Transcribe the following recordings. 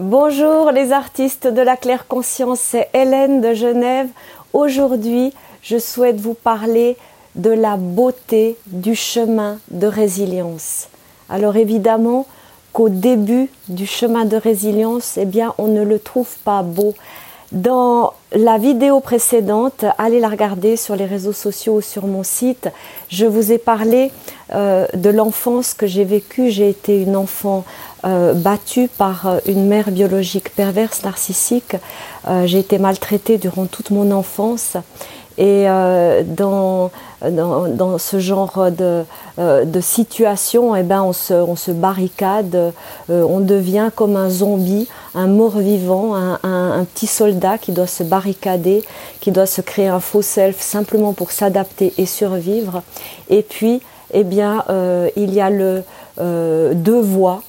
Bonjour les artistes de la claire conscience, c'est Hélène de Genève. Aujourd'hui, je souhaite vous parler de la beauté du chemin de résilience. Alors évidemment qu'au début du chemin de résilience, eh on ne le trouve pas beau. Dans la vidéo précédente, allez la regarder sur les réseaux sociaux ou sur mon site. Je vous ai parlé euh, de l'enfance que j'ai vécue. J'ai été une enfant euh, battue par euh, une mère biologique perverse, narcissique. j'ai été maltraitée durant toute mon enfance. Et dans, dans, ce genre de, de situation, eh ben on, se, on se barricade, on devient comme un zombie, un mort-vivant, un, un, petit soldat qui doit se barricader, qui doit se créer un faux self simplement pour s'adapter et survivre. Et puis, eh bien, euh, il y a le, euh, deux voies.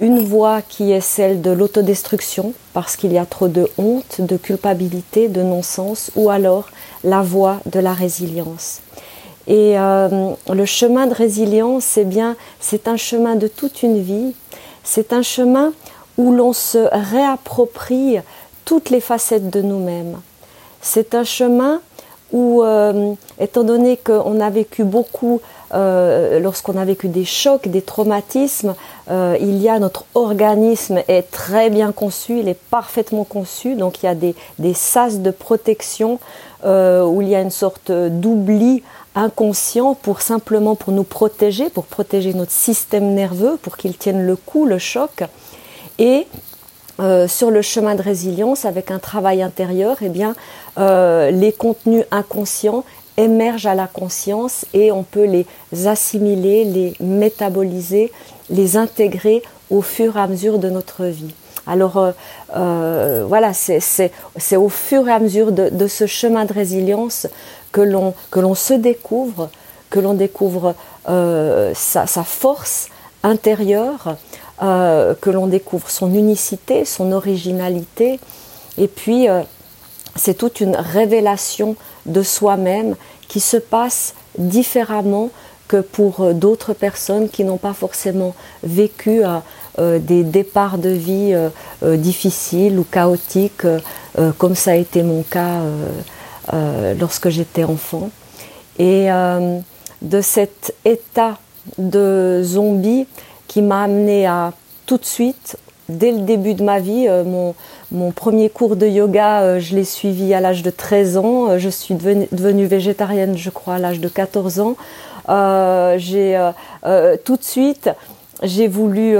Une voie qui est celle de l'autodestruction, parce qu'il y a trop de honte, de culpabilité, de non-sens, ou alors la voie de la résilience. Et euh, le chemin de résilience, eh bien, c'est un chemin de toute une vie. C'est un chemin où l'on se réapproprie toutes les facettes de nous-mêmes. C'est un chemin où, étant donné qu'on a vécu beaucoup euh, lorsqu'on a vécu des chocs, des traumatismes, euh, il y a notre organisme est très bien conçu, il est parfaitement conçu, donc il y a des, sas de protection euh, où il y a une sorte d'oubli inconscient pour simplement pour nous protéger, pour protéger notre système nerveux, pour qu'il tienne le coup, le choc. Et sur le chemin de résilience, avec un travail intérieur, eh bien, les contenus inconscients émergent à la conscience et on peut les assimiler, les métaboliser, les intégrer au fur et à mesure de notre vie. Alors euh, euh, voilà, c'est au fur et à mesure de, ce chemin de résilience que l'on se découvre, que l'on découvre euh, sa, force intérieure, que l'on découvre son unicité, son originalité, et puis c'est toute une révélation de soi-même qui se passe différemment que pour euh, d'autres personnes qui n'ont pas forcément vécu euh, euh, des départs de vie difficiles ou chaotiques, comme ça a été mon cas lorsque j'étais enfant. Et de cet état de zombie qui m'a amené à tout de suite dès le début de ma vie. Mon, mon, premier cours de yoga, euh, je l'ai suivi à l'âge de 13 ans. Euh, je suis devenue, végétarienne, je crois, à l'âge de 14 ans. j'ai tout de suite, j'ai voulu,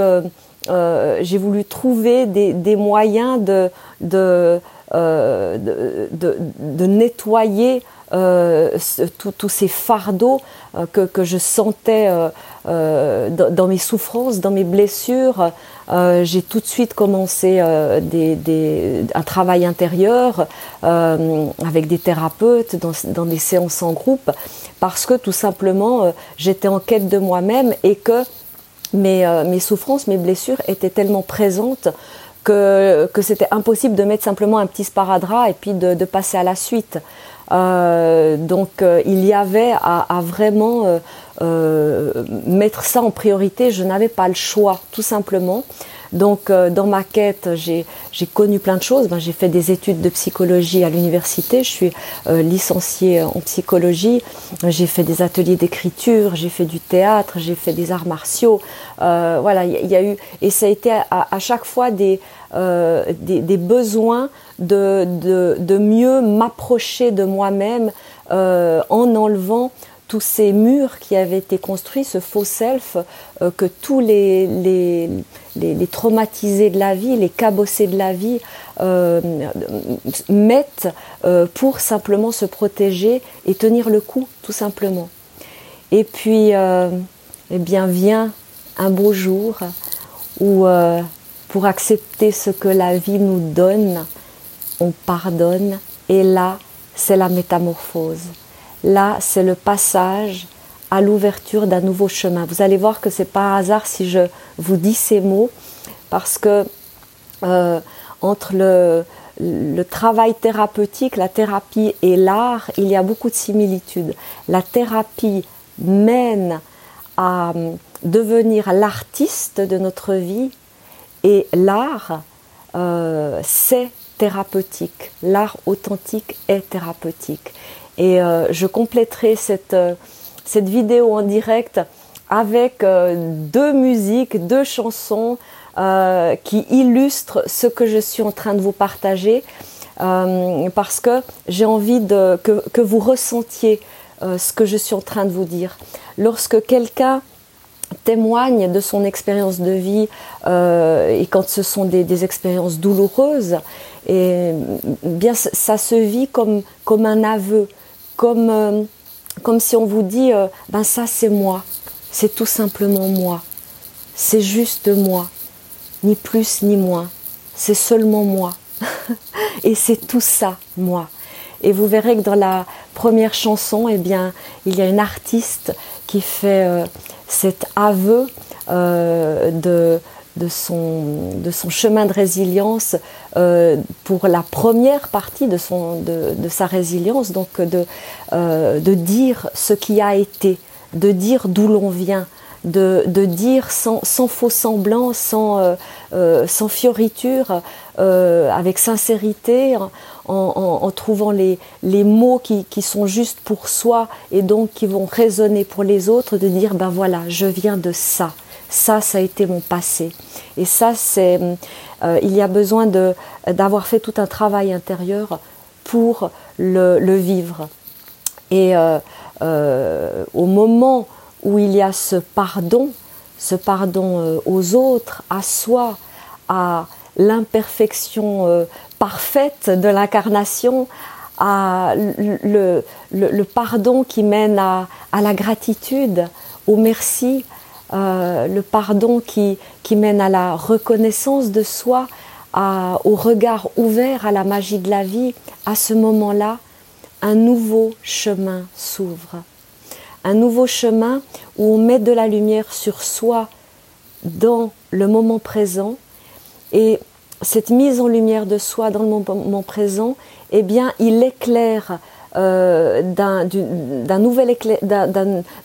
j'ai voulu trouver des, des moyens de, de, de, de nettoyer euh, tous ces fardeaux euh, que, je sentais euh, dans, mes souffrances, dans mes blessures. j'ai tout de suite commencé un travail intérieur avec des thérapeutes, dans, des séances en groupe, parce que tout simplement j'étais en quête de moi-même et que mes, souffrances, mes blessures étaient tellement présentes que, c'était impossible de mettre simplement un petit sparadrap et puis de passer à la suite. Euh, donc euh, il y avait à, à vraiment euh, mettre ça en priorité. Je n'avais pas le choix, tout simplement. Donc dans ma quête, j'ai connu plein de choses. Ben, j'ai fait des études de psychologie à l'université. Je suis licenciée en psychologie. J'ai fait des ateliers d'écriture. J'ai fait du théâtre. J'ai fait des arts martiaux. voilà, il y, a eu et ça a été à chaque fois des, des, des besoins de, mieux m'approcher de moi-même euh, en enlevant tous ces murs qui avaient été construits, ce faux self euh, que tous les, les, traumatisés de la vie, les cabossés de la vie euh, mettent euh, pour simplement se protéger et tenir le coup, tout simplement. Et puis, euh, eh bien, vient un beau jour où, pour accepter ce que la vie nous donne, on pardonne et là, c'est la métamorphose. Là, c'est le passage à l'ouverture d'un nouveau chemin. Vous allez voir que c'est pas un hasard si je vous dis ces mots, parce que euh, entre le, le travail thérapeutique, la thérapie et l'art, il y a beaucoup de similitudes. La thérapie mène à devenir l'artiste de notre vie et l'art c'est thérapeutique. L'art authentique est thérapeutique. Et je compléterai cette, cette vidéo en direct avec deux musiques, deux chansons qui illustrent ce que je suis en train de vous partager. parce que j'ai envie de, que, que, vous ressentiez ce que je suis en train de vous dire. Lorsque quelqu'un témoigne de son expérience de vie euh, et quand ce sont des, expériences douloureuses, et bien ça se vit comme, comme un aveu, comme, euh, comme si on vous dit euh, ben ça c'est moi, c'est tout simplement moi, c'est juste moi, ni plus ni moins, c'est seulement moi, et c'est tout ça moi. Et vous verrez que dans la première chanson, eh bien, il y a une artiste qui fait cet aveu euh, de, son, chemin de résilience euh, pour la première partie de, son, de, sa résilience, donc euh, de dire ce qui a été, de dire d'où l'on vient, de, de, dire sans, sans faux semblant, sans, euh, euh, sans fioriture, euh, avec sincérité, en, trouvant les, les mots qui, qui, sont justes pour soi et donc qui vont résonner pour les autres, de dire ben voilà, je viens de ça. Ça, ça a été mon passé. Et ça, c'est, il y a besoin d'avoir fait tout un travail intérieur pour le, vivre. Et au moment où il y a ce pardon, ce pardon aux autres, à soi, à l'imperfection parfaite de l'incarnation, à le, pardon qui mène à, la gratitude, au merci, euh, le pardon qui, mène à la reconnaissance de soi, au regard ouvert à la magie de la vie, à ce moment-là, un nouveau chemin s'ouvre. Un nouveau chemin où on met de la lumière sur soi dans le moment présent et cette mise en lumière de soi dans le moment présent, eh bien, il éclaire euh, d'une nouvelle,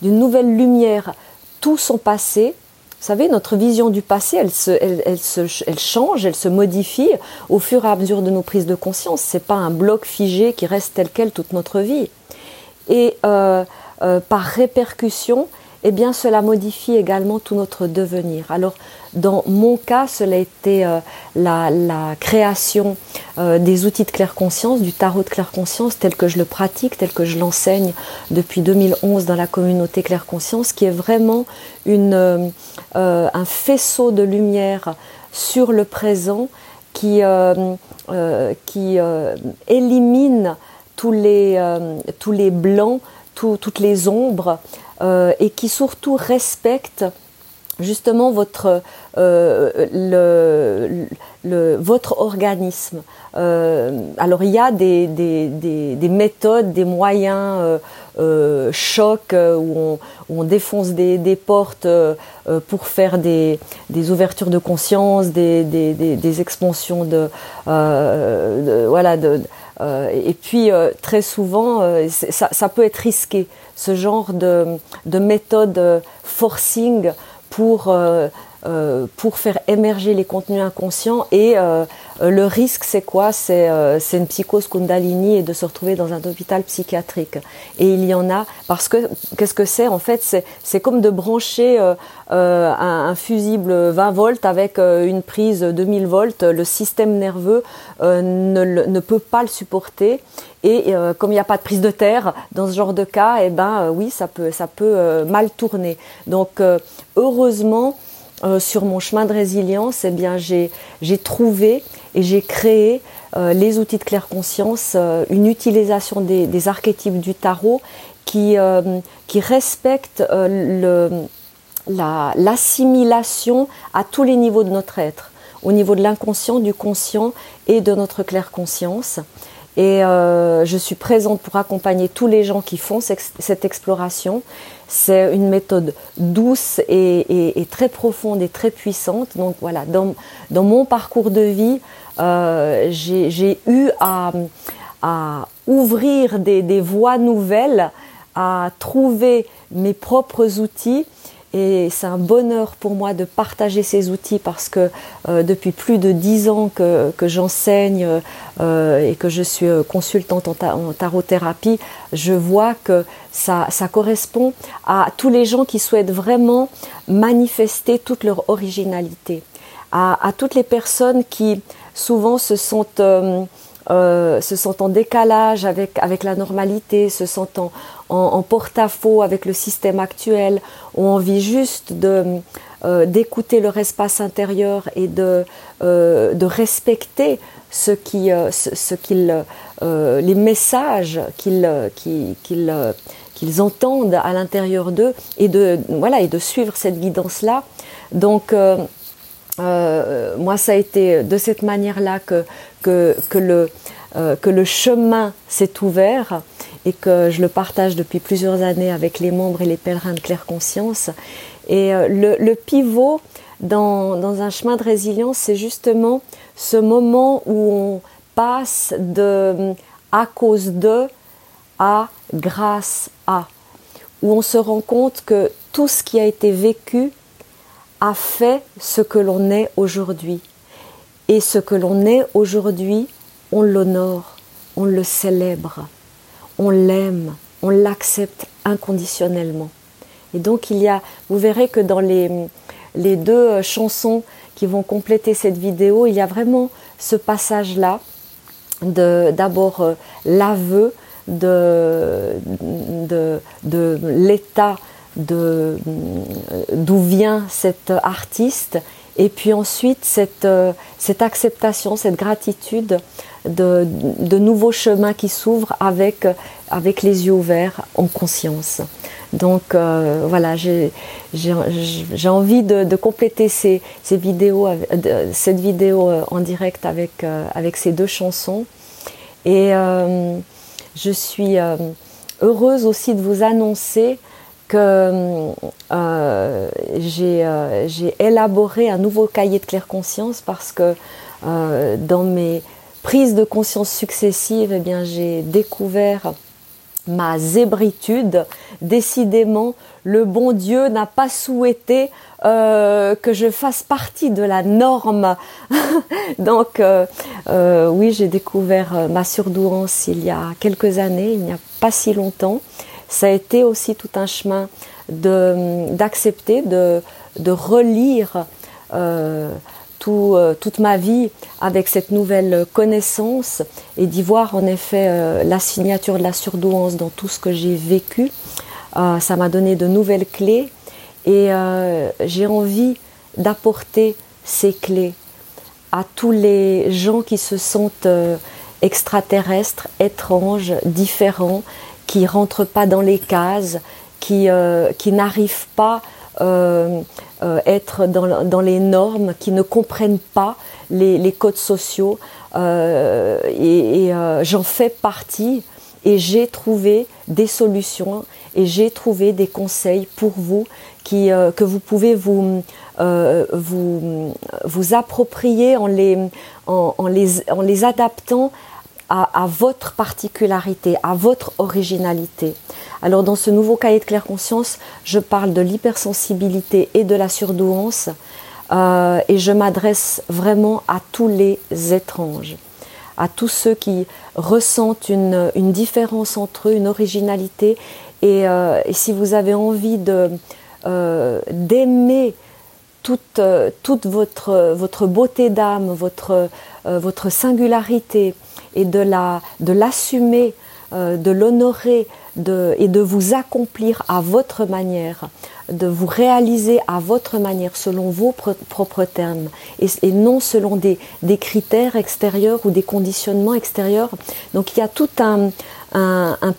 nouvelle lumière tout son passé. Vous savez, notre vision du passé, elle, se, elle, se, elle, change, elle se modifie au fur et à mesure de nos prises de conscience. C'est pas un bloc figé qui reste tel quel toute notre vie. Et euh, euh, par répercussion, eh cela modifie également tout notre devenir. Alors, dans mon cas, cela a été euh, la, création euh, des outils de claire conscience, du tarot de claire conscience tel que je le pratique, tel que je l'enseigne depuis 2011 dans la communauté claire conscience, qui est vraiment euh, un faisceau de lumière sur le présent qui, élimine tous les blancs, toutes les ombres euh, et qui surtout respecte justement votre, euh, le, votre organisme. Euh, alors il y a des, des, des, des méthodes, des moyens chocs où on, on, défonce des, portes pour faire des, ouvertures de conscience, des, des expansions de, de voilà de, et puis très souvent ça, ça peut être risqué ce genre de, de méthode euh, forcing pour, euh, euh, pour faire émerger les contenus inconscients et euh, le risque c'est quoi? C'est euh, une psychose kundalini et de se retrouver dans un hôpital psychiatrique. Et il y en a parce que qu'est-ce que c'est en fait? C'est comme de brancher un, fusible 20 volts avec une prise 2000 volts. Le système nerveux ne, ne peut pas le supporter et euh, comme il n'y a pas de prise de terre dans ce genre de cas, eh ben euh, oui, ça peut, ça peut euh, mal tourner. Donc heureusement, sur mon chemin de résilience, eh j'ai trouvé et j'ai créé les outils de claire conscience, une utilisation des, archétypes du tarot qui, respecte l'assimilation à tous les niveaux de notre être, au niveau de l'inconscient, du conscient et de notre claire conscience. Et euh, je suis présente pour accompagner tous les gens qui font cette exploration. C'est une méthode douce et, très profonde et très puissante. Donc voilà, dans, mon parcours de vie, euh, j'ai eu à, ouvrir des, voies nouvelles, à trouver mes propres outils et c'est un bonheur pour moi de partager ces outils parce que euh, depuis plus de dix ans que, j'enseigne euh, et que je suis euh, consultante en, ta, tarothérapie, je vois que ça, correspond à tous les gens qui souhaitent vraiment manifester toute leur originalité, à, toutes les personnes qui souvent se sentent... se sentent en décalage avec, avec la normalité, se sentent en, en, porte-à-faux avec le système actuel, ont envie juste de euh, d'écouter leur espace intérieur et de, euh, de respecter ce qui, euh, ce, qu'ils, les messages qu'ils, entendent à l'intérieur d'eux et de, voilà, et de suivre cette guidance-là. Donc, moi, ça a été de cette manière-là que, que, que, que le chemin s'est ouvert et que je le partage depuis plusieurs années avec les membres et les pèlerins de Claire Conscience. Et euh, le, pivot dans, dans, un chemin de résilience, c'est justement ce moment où on passe de à cause de à grâce à, où on se rend compte que tout ce qui a été vécu a fait ce que l'on est aujourd'hui. Et ce que l'on est aujourd'hui, on l'honore, on le célèbre on l'aime, on l'accepte inconditionnellement. Et donc il y a, vous verrez que dans les, les deux euh, chansons qui vont compléter cette vidéo, il y a vraiment ce passage-là d'abord euh, l'aveu de, de, de l'état d'où vient cet artiste et puis ensuite cette, euh, cette acceptation, cette gratitude de, nouveaux chemins qui s'ouvrent avec, avec les yeux ouverts en conscience. Donc euh, voilà, j'ai envie de, de, compléter ces, ces vidéos, cette vidéo euh, en direct avec, euh, avec ces deux chansons. Et je suis heureuse aussi de vous annoncer que j'ai élaboré un nouveau cahier de claire conscience parce que dans mes prise de conscience successive, eh bien, j'ai découvert ma zébritude. Décidément, le bon Dieu n'a pas souhaité euh, que je fasse partie de la norme. Donc, euh, euh, oui, j'ai découvert ma surdouance il y a quelques années, il n'y a pas si longtemps. Ça a été aussi tout un chemin d'accepter, de, relire euh, toute ma vie avec cette nouvelle connaissance et d'y voir en effet euh, la signature de la surdouance dans tout ce que j'ai vécu. Euh, ça m'a donné de nouvelles clés et j'ai envie d'apporter ces clés à tous les gens qui se sentent extraterrestres, étranges, différents, qui rentrent pas dans les cases, qui, qui n'arrivent pas euh, euh, être dans, dans, les normes, qui ne comprennent pas les, codes sociaux. Euh, et, j'en fais partie et j'ai trouvé des solutions et j'ai trouvé des conseils pour vous qui, que vous pouvez vous, vous, vous approprier en les, en les, en les adaptant à, votre particularité, à votre originalité. Alors dans ce nouveau cahier de claire conscience, je parle de l'hypersensibilité et de la surdouance euh, et je m'adresse vraiment à tous les étranges, à tous ceux qui ressentent une, différence entre eux, une originalité et, euh, si vous avez envie de euh, d'aimer toute, toute votre, votre beauté d'âme, votre, votre singularité et de la de l'assumer, de l'honorer, et de vous accomplir à votre manière, de vous réaliser à votre manière, selon vos propres termes, et, non selon des, critères extérieurs ou des conditionnements extérieurs. Donc il y a tout un,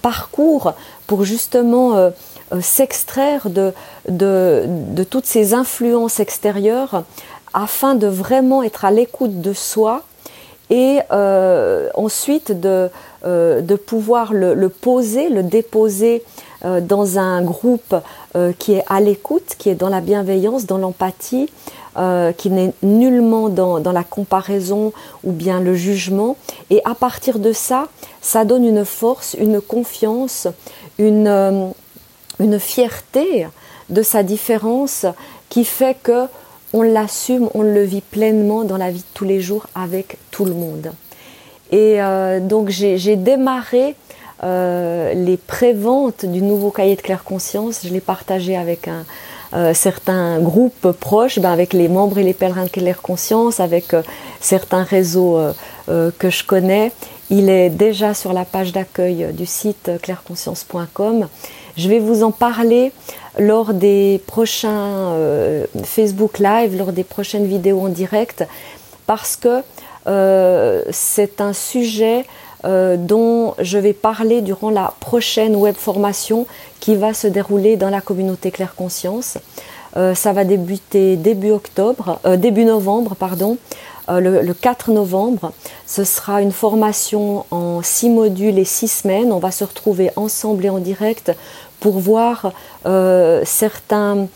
parcours pour justement euh, euh, s'extraire de, de, toutes ces influences extérieures afin de vraiment être à l'écoute de soi et euh, ensuite de, euh, de pouvoir le, poser, le déposer euh, dans un groupe qui est à l'écoute, qui est dans la bienveillance, dans l'empathie, qui n'est nullement dans, dans, la comparaison ou bien le jugement. Et à partir de ça, ça donne une force, une confiance, une, une fierté de sa différence qui fait que on l'assume, on le vit pleinement dans la vie de tous les jours avec tout le monde. Et euh, donc j'ai démarré euh, les préventes du nouveau cahier de claire conscience. Je l'ai partagé avec un, euh, certains groupes proches, ben avec les membres et les pèlerins de Claire Conscience, avec euh, certains réseaux que je connais. Il est déjà sur la page d'accueil du site claireconscience.com. Je vais vous en parler lors des prochains Facebook Live, lors des prochaines vidéos en direct, parce que c'est un sujet dont je vais parler durant la prochaine web formation qui va se dérouler dans la communauté Claire Conscience. Euh, ça va débuter début octobre, euh, début novembre, pardon, euh, le, 4 novembre. Ce sera une formation en six modules et six semaines. On va se retrouver ensemble et en direct pour voir certains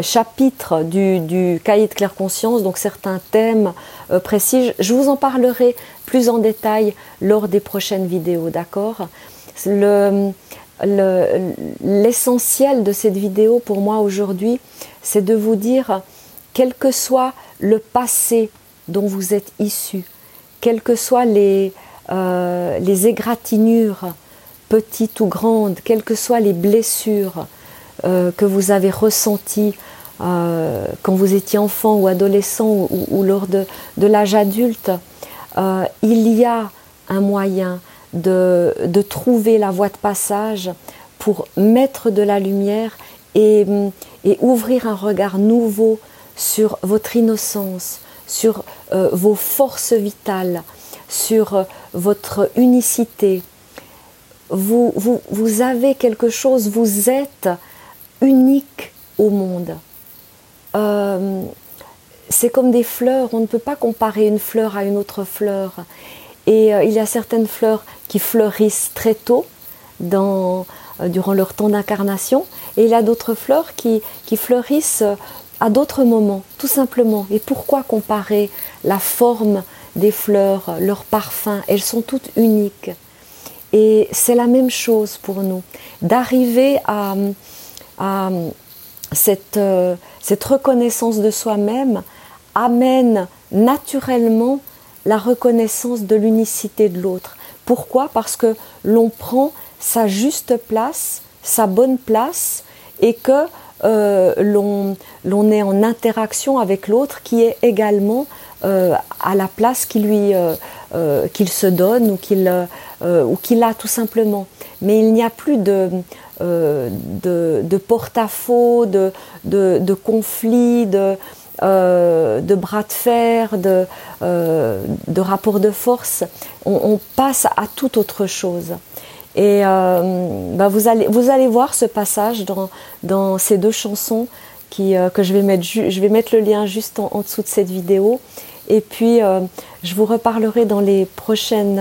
chapitres du, du, cahier de claire conscience, donc certains thèmes précis. Je vous en parlerai plus en détail lors des prochaines vidéos, d'accord? L'essentiel de cette vidéo pour moi aujourd'hui, c'est de vous dire, quel que soit le passé dont vous êtes issu, quelles que soient les, euh, les égratignures, petites ou grandes, quelles que soient les blessures euh, que vous avez ressenties euh, quand vous étiez enfant ou adolescent ou, lors de, l'âge adulte, il y a un moyen de, trouver la voie de passage pour mettre de la lumière et, ouvrir un regard nouveau sur votre innocence, sur euh, vos forces vitales, sur euh, votre unicité. Vous, vous, avez quelque chose, vous êtes unique au monde. Euh, c'est comme des fleurs, on ne peut pas comparer une fleur à une autre fleur. Et il y a certaines fleurs qui fleurissent très tôt dans, euh, durant leur temps d'incarnation. Et il y a d'autres fleurs qui, qui fleurissent euh, à d'autres moments, tout simplement. Et pourquoi comparer la forme des fleurs, leur parfum? Elles sont toutes uniques. Et c'est la même chose pour nous, d'arriver à, euh, cette reconnaissance de soi-même amène naturellement la reconnaissance de l'unicité de l'autre. Pourquoi? Parce que l'on prend sa juste place, sa bonne place, et que euh, l'on est en interaction avec l'autre qui est également euh, à la place qu'il lui euh, qu'il se donne ou qu'il ou qu'il a tout simplement. Mais il n'y a plus de de, porte-à-faux, de, de, conflits, de, euh, de bras de fer, de, euh, de rapport de force, on, passe à toute autre chose. Et euh, bah, vous, allez, vous allez voir ce passage dans, dans ces deux chansons qui, que je vais, mettre le lien juste en, dessous de cette vidéo. Et puis, je vous reparlerai dans les prochaines,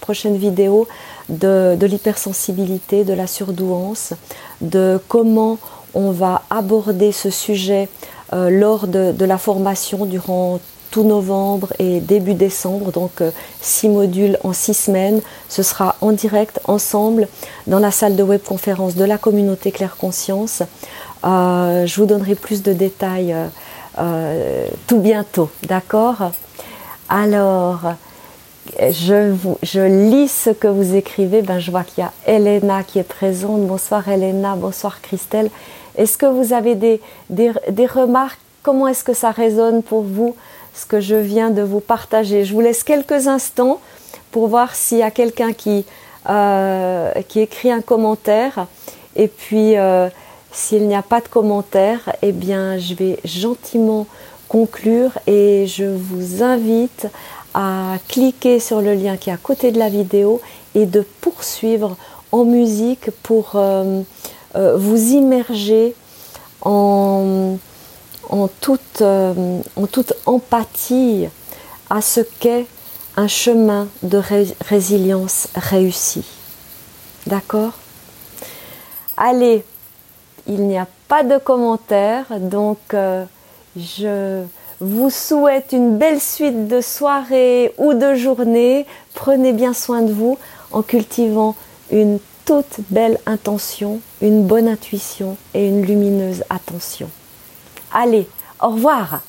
prochaines vidéos de, de l'hypersensibilité, de la surdouance, de comment on va aborder ce sujet euh, lors de, la formation durant tout novembre et début décembre, donc euh, six modules en six semaines. Ce sera en direct ensemble dans la salle de webconférence de la communauté Claire Conscience. Euh, je vous donnerai plus de détails tout bientôt, d'accord? Alors, je, lis ce que vous écrivez. Ben, je vois qu'il y a Elena qui est présente. Bonsoir Elena, bonsoir Christelle. Est-ce que vous avez des, des, remarques? Comment est-ce que ça résonne pour vous, ce que je viens de vous partager? Je vous laisse quelques instants pour voir s'il y a quelqu'un qui, euh, qui écrit un commentaire. Et puis, euh, s'il n'y a pas de commentaire, eh bien, je vais gentiment conclure et je vous invite à cliquer sur le lien qui est à côté de la vidéo et de poursuivre en musique pour euh, euh, vous immerger en, en, toute, euh, en toute empathie à ce qu'est un chemin de résilience réussi. D'accord? Allez, il n'y a pas de commentaires, donc euh, je vous souhaite une belle suite de soirée ou de journée. Prenez bien soin de vous en cultivant une toute belle intention, une bonne intuition et une lumineuse attention. Allez, au revoir